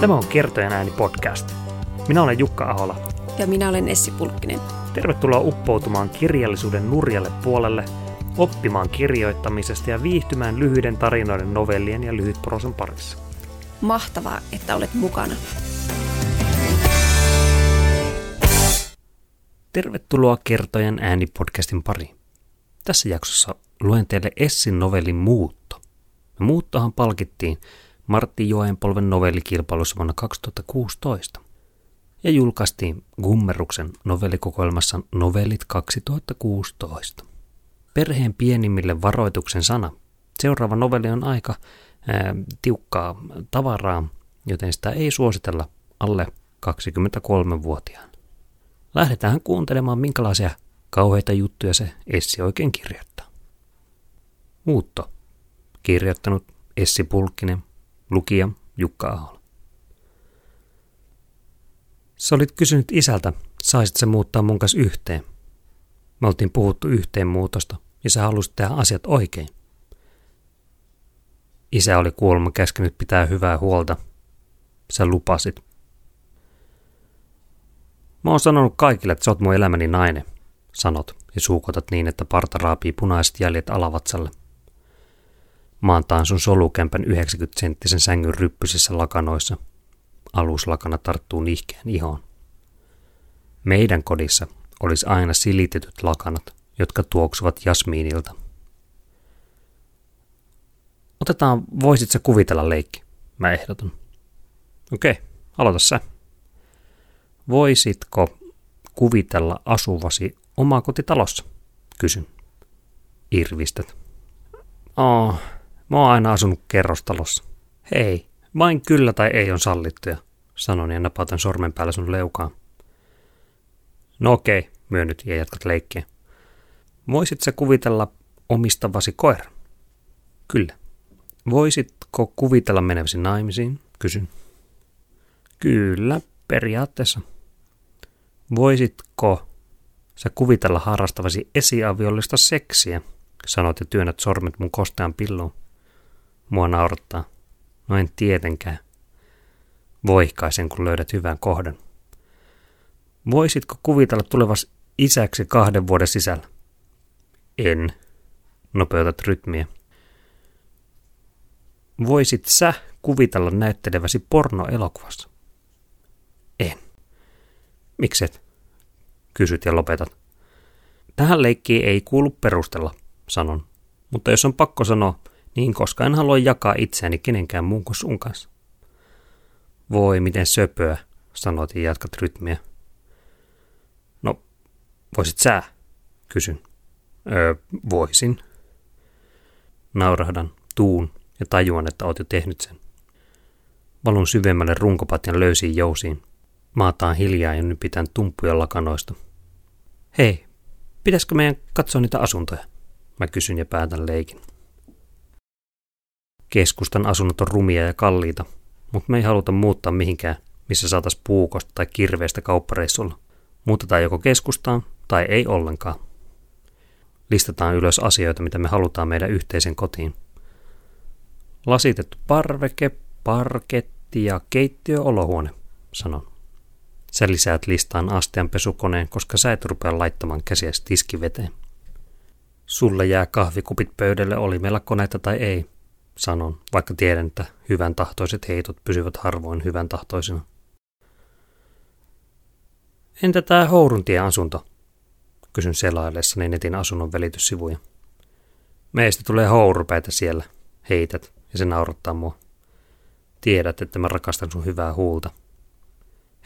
Tämä on Kertojen ääni podcast. Minä olen Jukka Ahola. Ja minä olen Essi Pulkkinen. Tervetuloa uppoutumaan kirjallisuuden nurjalle puolelle, oppimaan kirjoittamisesta ja viihtymään lyhyiden tarinoiden, novellien ja lyhytprosan parissa. Mahtavaa, että olet mukana. Tervetuloa Kertojen ääni podcastin pariin. Tässä jaksossa luen teille Essin novellin Muutto. Muuttohan palkittiin Martti Joenpolven novellikilpailussa vuonna 2016 ja julkaistiin Gummeruksen novellikokoelmassa Novellit 2016. Perheen pienimmille varoituksen sana. Seuraava novelli on aika ää, tiukkaa tavaraa, joten sitä ei suositella alle 23-vuotiaan. Lähdetään kuuntelemaan, minkälaisia kauheita juttuja se Essi oikein kirjoittaa. Muutto. Kirjoittanut Essi Pulkkinen, lukija Jukka Ahola. Sä olit kysynyt isältä, saisit se muuttaa mun kanssa yhteen. Me oltiin puhuttu yhteenmuutosta ja sä halusit tehdä asiat oikein. Isä oli kuolema käskenyt pitää hyvää huolta. Sä lupasit. Mä oon sanonut kaikille, että sä oot mun elämäni nainen, sanot ja suukotat niin, että parta raapii punaiset jäljet alavatsalle. Maantaan sun solukämpän 90-senttisen sängyn ryppysissä lakanoissa. Aluslakana tarttuu nihkeän ihoon. Meidän kodissa olisi aina silitetyt lakanat, jotka tuoksuvat jasmiinilta. Otetaan, voisit sä kuvitella leikki, mä ehdotan. Okei, aloita sä. Voisitko kuvitella asuvasi omakotitalossa? Kysyn. Irvistät. Oh, Mä oon aina asunut kerrostalossa. Hei, vain kyllä tai ei on sallittuja, sanon ja napautan sormen päällä sun leukaan. No okei, myönnyt ja jatkat leikkiä. Voisit sä kuvitella omistavasi koira? Kyllä. Voisitko kuvitella meneväsi naimisiin? Kysyn. Kyllä, periaatteessa. Voisitko sä kuvitella harrastavasi esiaviollista seksiä? Sanot ja työnnät sormet mun kostean pilloon. Mua naurattaa. No en tietenkään. Voihkaisen, kun löydät hyvän kohdan. Voisitko kuvitella tulevas isäksi kahden vuoden sisällä? En. Nopeutat rytmiä. Voisit sä kuvitella näytteleväsi pornoelokuvassa? En. Mikset? Kysyt ja lopetat. Tähän leikkiin ei kuulu perustella, sanon. Mutta jos on pakko sanoa, niin koska en halua jakaa itseäni kenenkään muun kuin sun kanssa. Voi, miten söpöä, sanoit ja jatkat rytmiä. No, voisit sä? Kysyn. Öö, voisin. Naurahdan, tuun ja tajuan, että oot jo tehnyt sen. Valun syvemmälle runkopatjan löysiin jousiin. Maataan hiljaa ja nypitän tumppuja lakanoista. Hei, pitäisikö meidän katsoa niitä asuntoja? Mä kysyn ja päätän leikin. Keskustan asunnot on rumia ja kalliita, mutta me ei haluta muuttaa mihinkään, missä saatas puukosta tai kirveestä kauppareissulla. Muutetaan joko keskustaan tai ei ollenkaan. Listataan ylös asioita, mitä me halutaan meidän yhteisen kotiin. Lasitettu parveke, parketti ja keittiö-olohuone, sanon. Sä lisäät listaan astianpesukoneen, koska sä et rupea laittamaan käsiä tiskiveteen. Sulle jää kahvikupit pöydälle, oli meillä koneita tai ei – sanon, vaikka tiedän, että hyvän tahtoiset heitot pysyvät harvoin hyvän tahtoisina. Entä tämä Houruntien asunto? Kysyn selaillessani netin asunnon välityssivuja. Meistä tulee hourupäitä siellä, heität, ja se naurattaa mua. Tiedät, että mä rakastan sun hyvää huulta.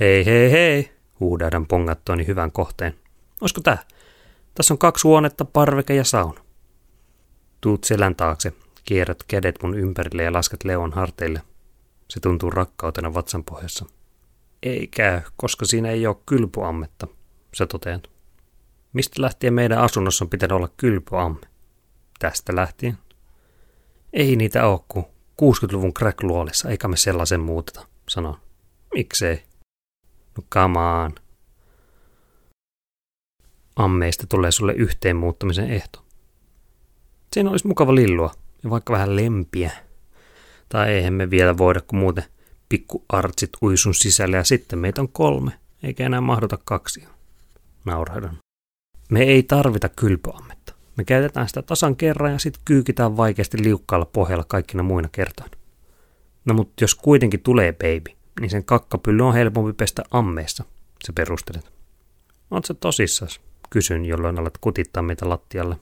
Hei, hei, hei, huudahdan pongattuani hyvän kohteen. Olisiko tää? Tässä on kaksi huonetta, parveke ja sauna. Tuut selän taakse Kierrät kädet mun ympärille ja lasket Leon harteille. Se tuntuu rakkautena vatsan pohjassa. Ei käy, koska siinä ei ole kylpyammetta, sä toteat. Mistä lähtien meidän asunnossa on pitänyt olla kylpyamme? Tästä lähtien. Ei niitä ole kuin 60-luvun crack-luolissa, eikä me sellaisen muuteta, sanon. Miksei? No on. Ammeista tulee sulle yhteen muuttamisen ehto. Siinä olisi mukava lillua, ja vaikka vähän lempiä. Tai eihän me vielä voida, kun muuten pikku artsit uisun sisälle ja sitten meitä on kolme, eikä enää mahduta kaksia. Naurahdan. Me ei tarvita kylpyammetta. Me käytetään sitä tasan kerran ja sitten kyykitään vaikeasti liukkaalla pohjalla kaikkina muina kertoina. No mutta jos kuitenkin tulee baby, niin sen kakkapylly on helpompi pestä ammeessa, se perustelet. Oot se tosissas? Kysyn, jolloin alat kutittaa meitä lattialle.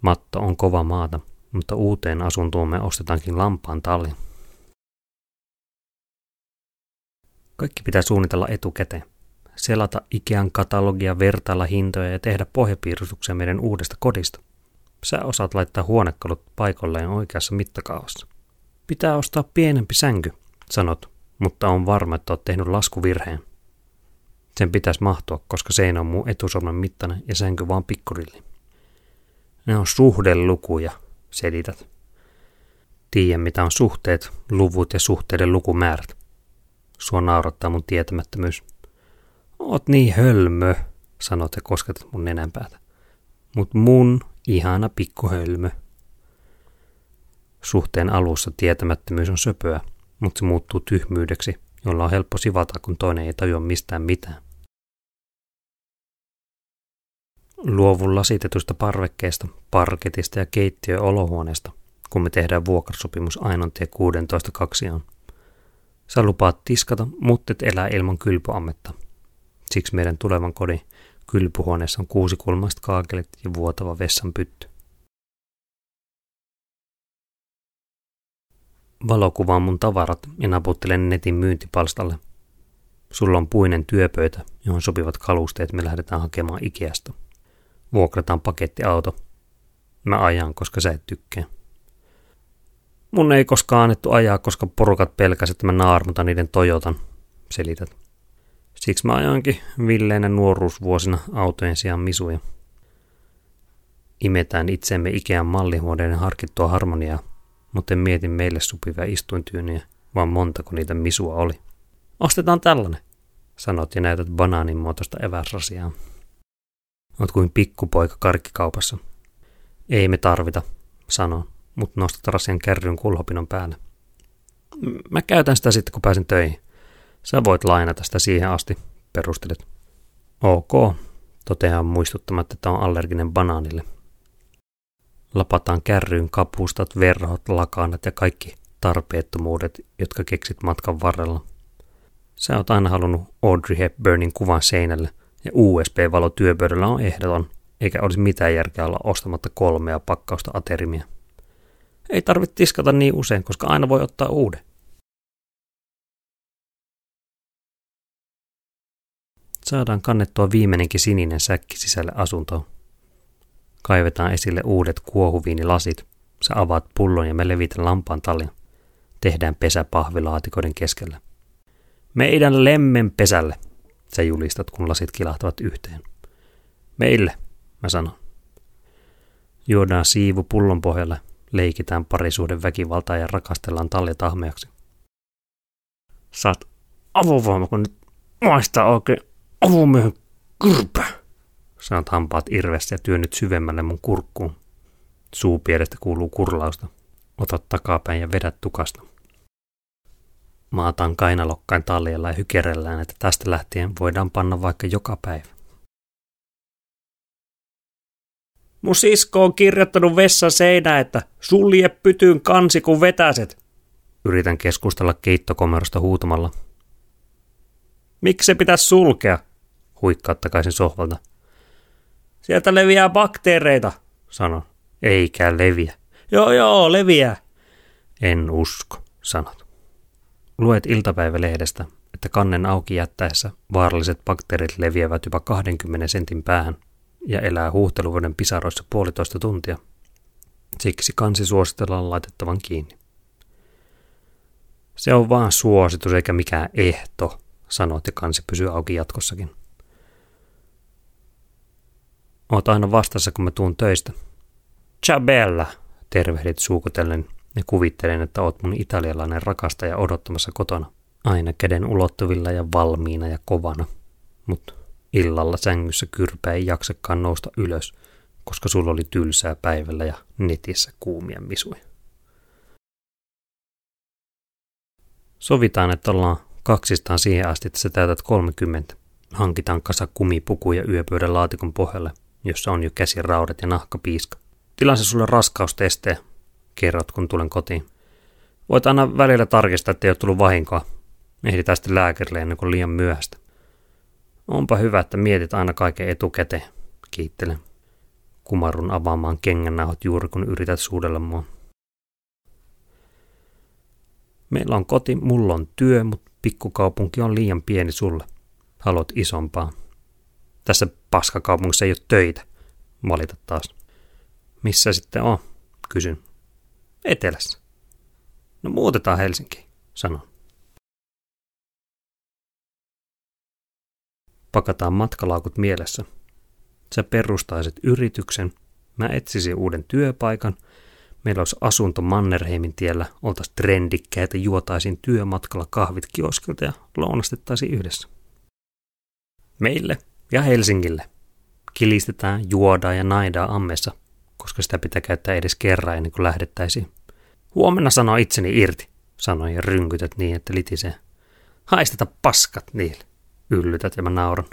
Matto on kova maata, mutta uuteen asuntoomme ostetaankin lampaan talli. Kaikki pitää suunnitella etukäteen. Selata Ikean katalogia, vertailla hintoja ja tehdä pohjapiirustuksia meidän uudesta kodista. Sä osaat laittaa huonekalut paikalleen oikeassa mittakaavassa. Pitää ostaa pienempi sänky, sanot, mutta on varma, että oot tehnyt laskuvirheen. Sen pitäisi mahtua, koska seinä on mun etusormen mittainen ja sänky vaan pikkurilli. Ne on suhdelukuja, selität. Tiedän, mitä on suhteet, luvut ja suhteiden lukumäärät. Sua naurattaa mun tietämättömyys. Oot niin hölmö, sanot ja kosketat mun nenänpäätä. Mut mun ihana pikkuhölmö. Suhteen alussa tietämättömyys on söpöä, mutta se muuttuu tyhmyydeksi, jolla on helppo sivata, kun toinen ei tajua mistään mitään. Luovun lasitetusta parvekkeesta, parketista ja keittiö-olohuoneesta, kun me tehdään vuokrasopimus Ainontie 16 kaksiaan. Sä lupaat tiskata, mutta et elää ilman kylpyammetta. Siksi meidän tulevan kodin kylpyhuoneessa on kuusi kulmaiset kaakelit ja vuotava vessan pytty. Valokuvaan mun tavarat ja naputtelen netin myyntipalstalle. Sulla on puinen työpöytä, johon sopivat kalusteet me lähdetään hakemaan Ikeasta. Vuokrataan pakettiauto. Mä ajan, koska sä et tykkää. Mun ei koskaan annettu ajaa, koska porukat pelkäsivät, että mä naarmutan niiden Toyotan, selität. Siksi mä ajankin villeinä nuoruusvuosina autojen sijaan misuja. Imetään itsemme Ikean mallihuoneiden harkittua harmoniaa, mutta en mieti meille sopivia istuintyyniä, vaan montako niitä misua oli. Ostetaan tällainen, sanot ja näytät banaanin muotoista eväsrasiaa. Oot kuin pikkupoika karkkikaupassa. Ei me tarvita, sanon, mutta nostat rasian kärryn kulhopinon päälle. Mä käytän sitä sitten, kun pääsen töihin. Sä voit lainata sitä siihen asti, perustelet. Ok, toteaa muistuttamatta, että on allerginen banaanille. Lapataan kärryyn kapustat, verhot, lakanat ja kaikki tarpeettomuudet, jotka keksit matkan varrella. Sä oot aina halunnut Audrey Hepburnin kuvan seinälle, ja USB-valo työpöydällä on ehdoton, eikä olisi mitään järkeä olla ostamatta kolmea pakkausta aterimia. Ei tarvitse tiskata niin usein, koska aina voi ottaa uuden. Saadaan kannettua viimeinenkin sininen säkki sisälle asuntoon. Kaivetaan esille uudet kuohuviinilasit. Sä avaat pullon ja me levitän lampaan tallin. Tehdään pesä pahvilaatikoiden keskellä. Meidän lemmen pesälle, sä julistat, kun lasit kilahtavat yhteen. Meille, mä sanon. Juodaan siivu pullon pohjalle, leikitään parisuuden väkivaltaa ja rakastellaan tahmeaksi. Saat avovoima, kun nyt maistaa oikein avomiehen kyrpä. Sanot hampaat irvessä ja työnnyt syvemmälle mun kurkkuun. Suupiedestä kuuluu kurlausta. Otat takapäin ja vedät tukasta. Maataan kainalokkain taljella ja hykerellään, että tästä lähtien voidaan panna vaikka joka päivä. Mun sisko on kirjoittanut vessan seinä, että sulje pytyyn kansi kun vetäset. Yritän keskustella keittokomerosta huutamalla. Miksi se pitäisi sulkea? Huikkaa takaisin sohvalta. Sieltä leviää bakteereita, sanon. Eikä leviä. Joo, joo, leviää. En usko, sanot. Luet iltapäivälehdestä, että kannen auki jättäessä vaaralliset bakteerit leviävät jopa 20 sentin päähän ja elää huuhteluvuoden pisaroissa puolitoista tuntia. Siksi kansi suositellaan laitettavan kiinni. Se on vaan suositus eikä mikään ehto, sanot ja kansi pysyy auki jatkossakin. Oot aina vastassa, kun mä tuun töistä. Ciao bella, tervehdit suukutellen ja kuvittelen, että oot mun italialainen rakastaja odottamassa kotona. Aina käden ulottuvilla ja valmiina ja kovana. Mut illalla sängyssä kyrpä ei jaksakaan nousta ylös, koska sulla oli tylsää päivällä ja netissä kuumia misuja. Sovitaan, että ollaan kaksistaan siihen asti, että sä täytät 30. Hankitaan kasa kumipukuja yöpöydän laatikon pohjalle, jossa on jo käsiraudat ja nahkapiiska. Tilaan se sulle raskaustestejä, kerrot kun tulen kotiin. Voit aina välillä tarkistaa, että ei ole tullut vahinkoa. Ehditään sitten lääkärille ennen kuin liian myöhäistä. Onpa hyvä, että mietit aina kaiken etukäteen, kiittelen. Kumarun avaamaan kengännauhat juuri kun yrität suudella mua. Meillä on koti, mulla on työ, mutta pikkukaupunki on liian pieni sulle. Haluat isompaa. Tässä paskakaupungissa ei ole töitä. Valita taas. Missä sitten on? Kysyn. Etelässä. No muutetaan Helsinkiin, sanon. Pakataan matkalaukut mielessä. Sä perustaisit yrityksen, mä etsisin uuden työpaikan, meillä olisi asunto Mannerheimin tiellä, oltaisiin trendikkäitä, juotaisiin työmatkalla kahvit kioskilta ja lounastettaisiin yhdessä. Meille ja Helsingille. Kilistetään, juodaan ja naidaan ammessa, koska sitä pitää käyttää edes kerran ennen kuin lähdettäisiin. Huomenna sanoo itseni irti, sanoin ja rynkytät niin, että litisee. Haisteta paskat niille, yllytät ja mä nauran.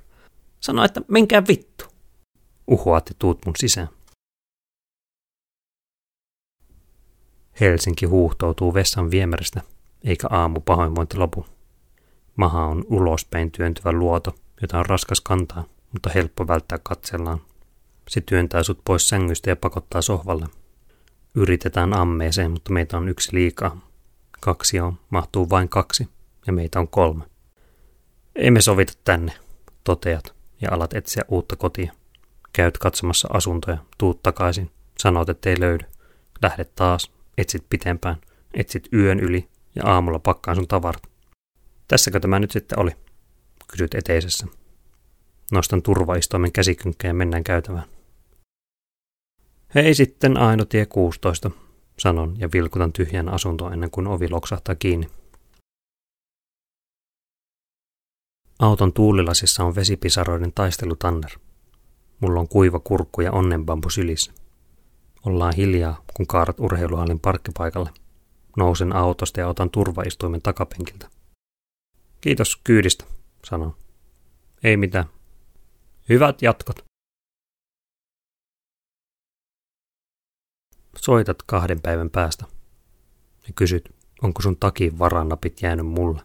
Sano, että menkää vittu. Uhoat ja tuut mun sisään. Helsinki huuhtoutuu vessan viemäristä, eikä aamu pahoinvointi lopu. Maha on ulospäin työntyvä luoto, jota on raskas kantaa, mutta helppo välttää katsellaan. Se työntää sut pois sängystä ja pakottaa sohvalle. Yritetään ammeeseen, mutta meitä on yksi liikaa. Kaksi on, mahtuu vain kaksi, ja meitä on kolme. Ei me sovita tänne, toteat, ja alat etsiä uutta kotia. Käyt katsomassa asuntoja, tuut takaisin, sanot, ettei löydy. Lähdet taas, etsit pitempään, etsit yön yli ja aamulla pakkaan sun tavarat. Tässäkö tämä nyt sitten oli? Kysyt eteisessä. Nostan turvaistoimen käsikynkkään ja mennään käytävään. Hei sitten Ainotie 16, sanon ja vilkutan tyhjän asuntoon ennen kuin ovi loksahtaa kiinni. Auton tuulilasissa on vesipisaroiden taistelutanner. Mulla on kuiva kurkku ja onnenbambu sylissä. Ollaan hiljaa, kun kaarat urheiluhallin parkkipaikalle. Nousen autosta ja otan turvaistuimen takapenkiltä. Kiitos kyydistä, sanon. Ei mitään. Hyvät jatkot. Soitat kahden päivän päästä ja kysyt, onko sun takin varannapit jäänyt mulle.